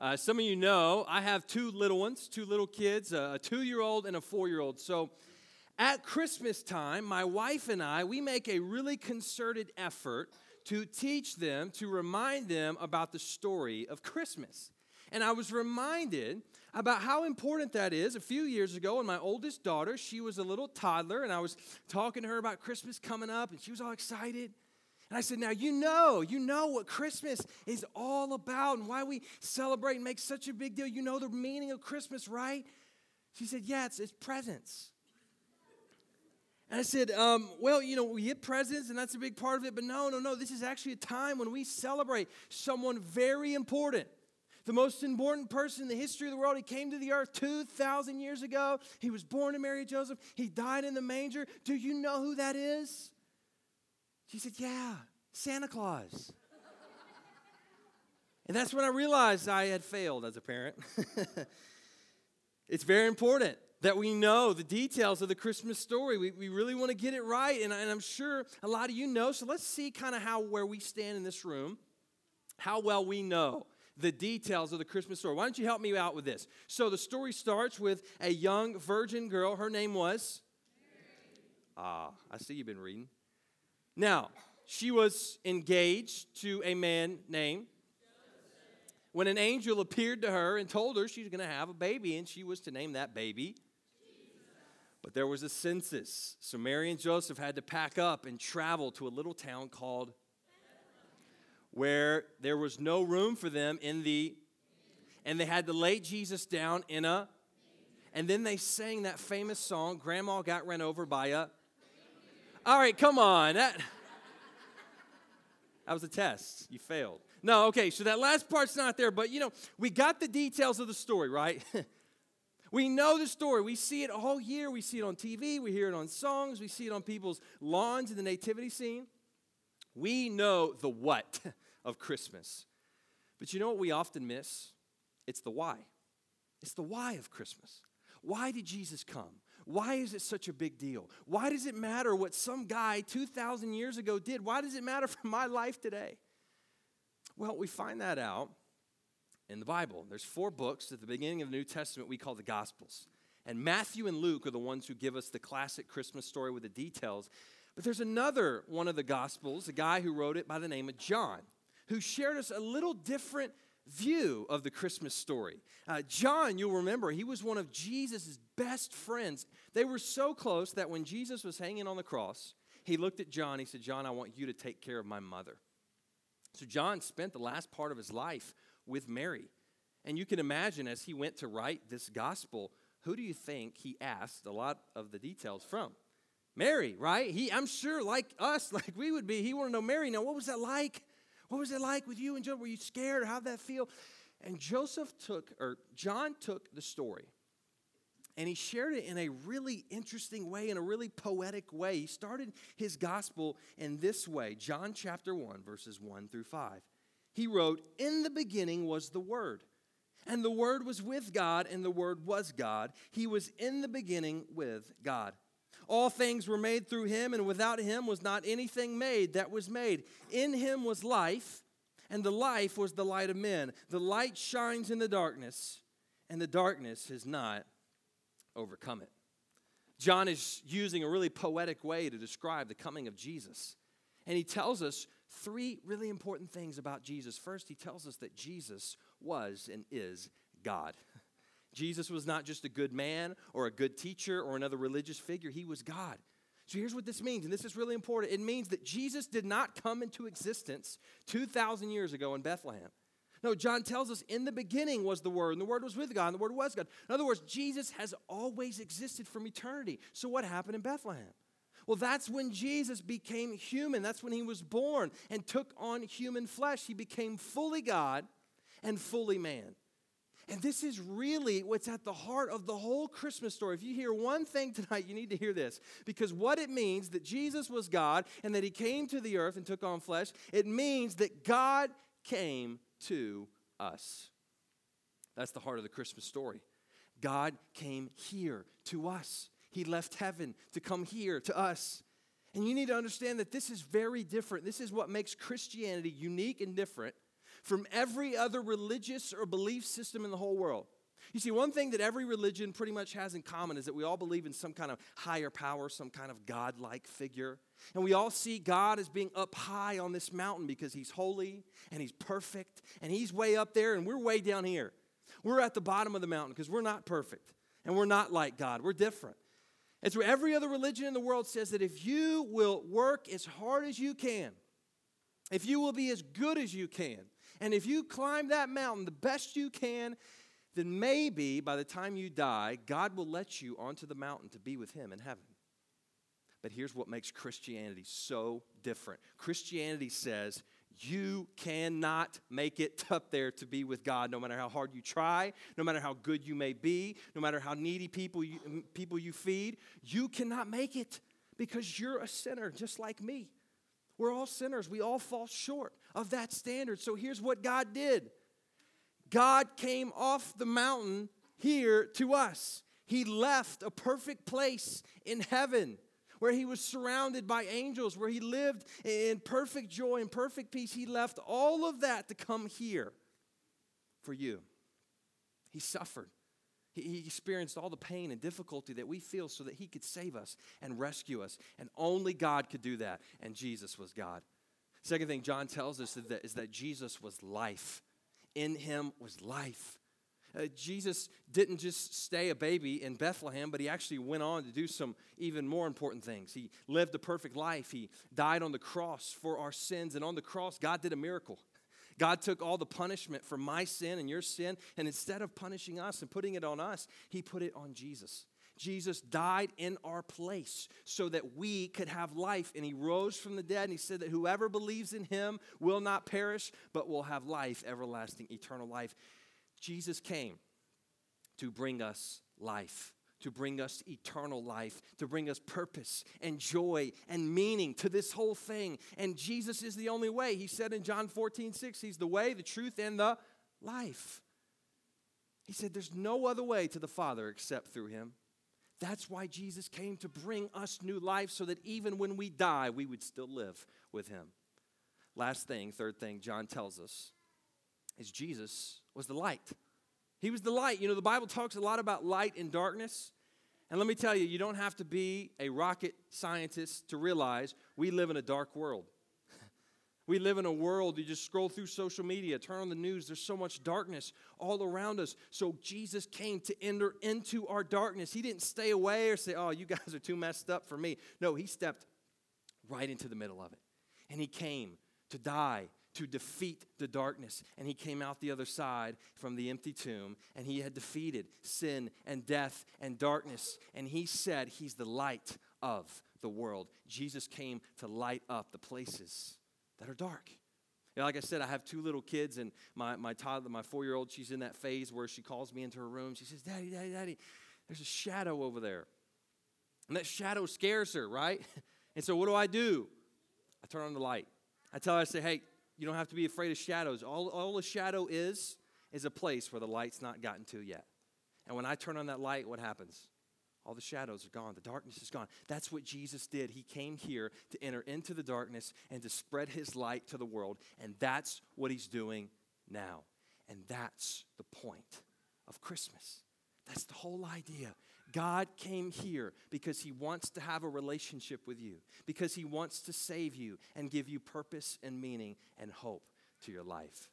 Uh, some of you know I have two little ones, two little kids, a two year old and a four year old. So at Christmas time, my wife and I, we make a really concerted effort to teach them, to remind them about the story of Christmas. And I was reminded about how important that is a few years ago when my oldest daughter, she was a little toddler, and I was talking to her about Christmas coming up, and she was all excited. And I said, Now you know, you know what Christmas is all about and why we celebrate and make such a big deal. You know the meaning of Christmas, right? She said, Yeah, it's, it's presents. And I said, um, Well, you know, we get presents and that's a big part of it, but no, no, no. This is actually a time when we celebrate someone very important. The most important person in the history of the world. He came to the earth 2,000 years ago. He was born to Mary Joseph. He died in the manger. Do you know who that is? She said, Yeah, Santa Claus. and that's when I realized I had failed as a parent. it's very important that we know the details of the Christmas story. We, we really want to get it right, and, and I'm sure a lot of you know. So let's see kind of how where we stand in this room, how well we know the details of the Christmas story. Why don't you help me out with this? So the story starts with a young virgin girl. Her name was. Ah, I see you've been reading. Now, she was engaged to a man named when an angel appeared to her and told her she's going to have a baby and she was to name that baby. But there was a census. So Mary and Joseph had to pack up and travel to a little town called where there was no room for them in the and they had to lay Jesus down in a and then they sang that famous song grandma got run over by a all right, come on. That, that was a test. You failed. No, okay, so that last part's not there, but you know, we got the details of the story, right? we know the story. We see it all year. We see it on TV, we hear it on songs, we see it on people's lawns in the nativity scene. We know the what of Christmas. But you know what we often miss? It's the why. It's the why of Christmas. Why did Jesus come? Why is it such a big deal? Why does it matter what some guy 2,000 years ago did? Why does it matter for my life today? Well, we find that out in the Bible. There's four books at the beginning of the New Testament we call the Gospels. And Matthew and Luke are the ones who give us the classic Christmas story with the details. But there's another one of the Gospels, a guy who wrote it by the name of John, who shared us a little different view of the Christmas story. Uh, John, you'll remember, he was one of Jesus' best friends. They were so close that when Jesus was hanging on the cross, he looked at John. He said, John, I want you to take care of my mother. So John spent the last part of his life with Mary. And you can imagine as he went to write this gospel, who do you think he asked a lot of the details from? Mary, right? He, I'm sure, like us, like we would be, he wanted to know Mary. Now, what was that like? What was it like with you and Joseph? Were you scared? How'd that feel? And Joseph took, or John took the story and he shared it in a really interesting way, in a really poetic way. He started his gospel in this way John chapter 1, verses 1 through 5. He wrote, In the beginning was the Word, and the Word was with God, and the Word was God. He was in the beginning with God. All things were made through him, and without him was not anything made that was made. In him was life, and the life was the light of men. The light shines in the darkness, and the darkness has not overcome it. John is using a really poetic way to describe the coming of Jesus. And he tells us three really important things about Jesus. First, he tells us that Jesus was and is God. Jesus was not just a good man or a good teacher or another religious figure, he was God. So here's what this means, and this is really important. It means that Jesus did not come into existence 2,000 years ago in Bethlehem. No, John tells us in the beginning was the Word, and the Word was with God, and the Word was God. In other words, Jesus has always existed from eternity. So what happened in Bethlehem? Well, that's when Jesus became human. That's when he was born and took on human flesh. He became fully God and fully man. And this is really what's at the heart of the whole Christmas story. If you hear one thing tonight, you need to hear this. Because what it means that Jesus was God and that he came to the earth and took on flesh, it means that God came to us. That's the heart of the Christmas story. God came here to us. He left heaven to come here to us. And you need to understand that this is very different. This is what makes Christianity unique and different from every other religious or belief system in the whole world. You see, one thing that every religion pretty much has in common is that we all believe in some kind of higher power, some kind of God-like figure. And we all see God as being up high on this mountain because he's holy and he's perfect and he's way up there and we're way down here. We're at the bottom of the mountain because we're not perfect and we're not like God. We're different. And so every other religion in the world says that if you will work as hard as you can, if you will be as good as you can, and if you climb that mountain the best you can, then maybe by the time you die, God will let you onto the mountain to be with Him in heaven. But here's what makes Christianity so different Christianity says you cannot make it up there to be with God no matter how hard you try, no matter how good you may be, no matter how needy people you, people you feed. You cannot make it because you're a sinner just like me. We're all sinners. We all fall short of that standard. So here's what God did God came off the mountain here to us. He left a perfect place in heaven where he was surrounded by angels, where he lived in perfect joy and perfect peace. He left all of that to come here for you. He suffered. He experienced all the pain and difficulty that we feel so that he could save us and rescue us. And only God could do that. And Jesus was God. Second thing John tells us is that, is that Jesus was life. In him was life. Uh, Jesus didn't just stay a baby in Bethlehem, but he actually went on to do some even more important things. He lived a perfect life. He died on the cross for our sins. And on the cross, God did a miracle. God took all the punishment for my sin and your sin, and instead of punishing us and putting it on us, he put it on Jesus. Jesus died in our place so that we could have life. And he rose from the dead, and he said that whoever believes in him will not perish, but will have life, everlasting, eternal life. Jesus came to bring us life, to bring us eternal life, to bring us purpose and joy and meaning to this whole thing. And Jesus is the only way. He said in John 14, 6, He's the way, the truth, and the life. He said, There's no other way to the Father except through Him. That's why Jesus came to bring us new life so that even when we die, we would still live with Him. Last thing, third thing, John tells us is Jesus was the light. He was the light. You know, the Bible talks a lot about light and darkness. And let me tell you, you don't have to be a rocket scientist to realize we live in a dark world. We live in a world, you just scroll through social media, turn on the news, there's so much darkness all around us. So Jesus came to enter into our darkness. He didn't stay away or say, oh, you guys are too messed up for me. No, he stepped right into the middle of it. And he came to die to defeat the darkness. And he came out the other side from the empty tomb, and he had defeated sin and death and darkness. And he said he's the light of the world. Jesus came to light up the places that are dark. You know, like I said, I have two little kids, and my, my toddler, my four year old, she's in that phase where she calls me into her room. She says, Daddy, Daddy, Daddy, there's a shadow over there. And that shadow scares her, right? And so what do I do? I turn on the light. I tell her, I say, hey, you don't have to be afraid of shadows. All, all a shadow is, is a place where the light's not gotten to yet. And when I turn on that light, what happens? All the shadows are gone. The darkness is gone. That's what Jesus did. He came here to enter into the darkness and to spread his light to the world. And that's what he's doing now. And that's the point of Christmas. That's the whole idea. God came here because He wants to have a relationship with you, because He wants to save you and give you purpose and meaning and hope to your life.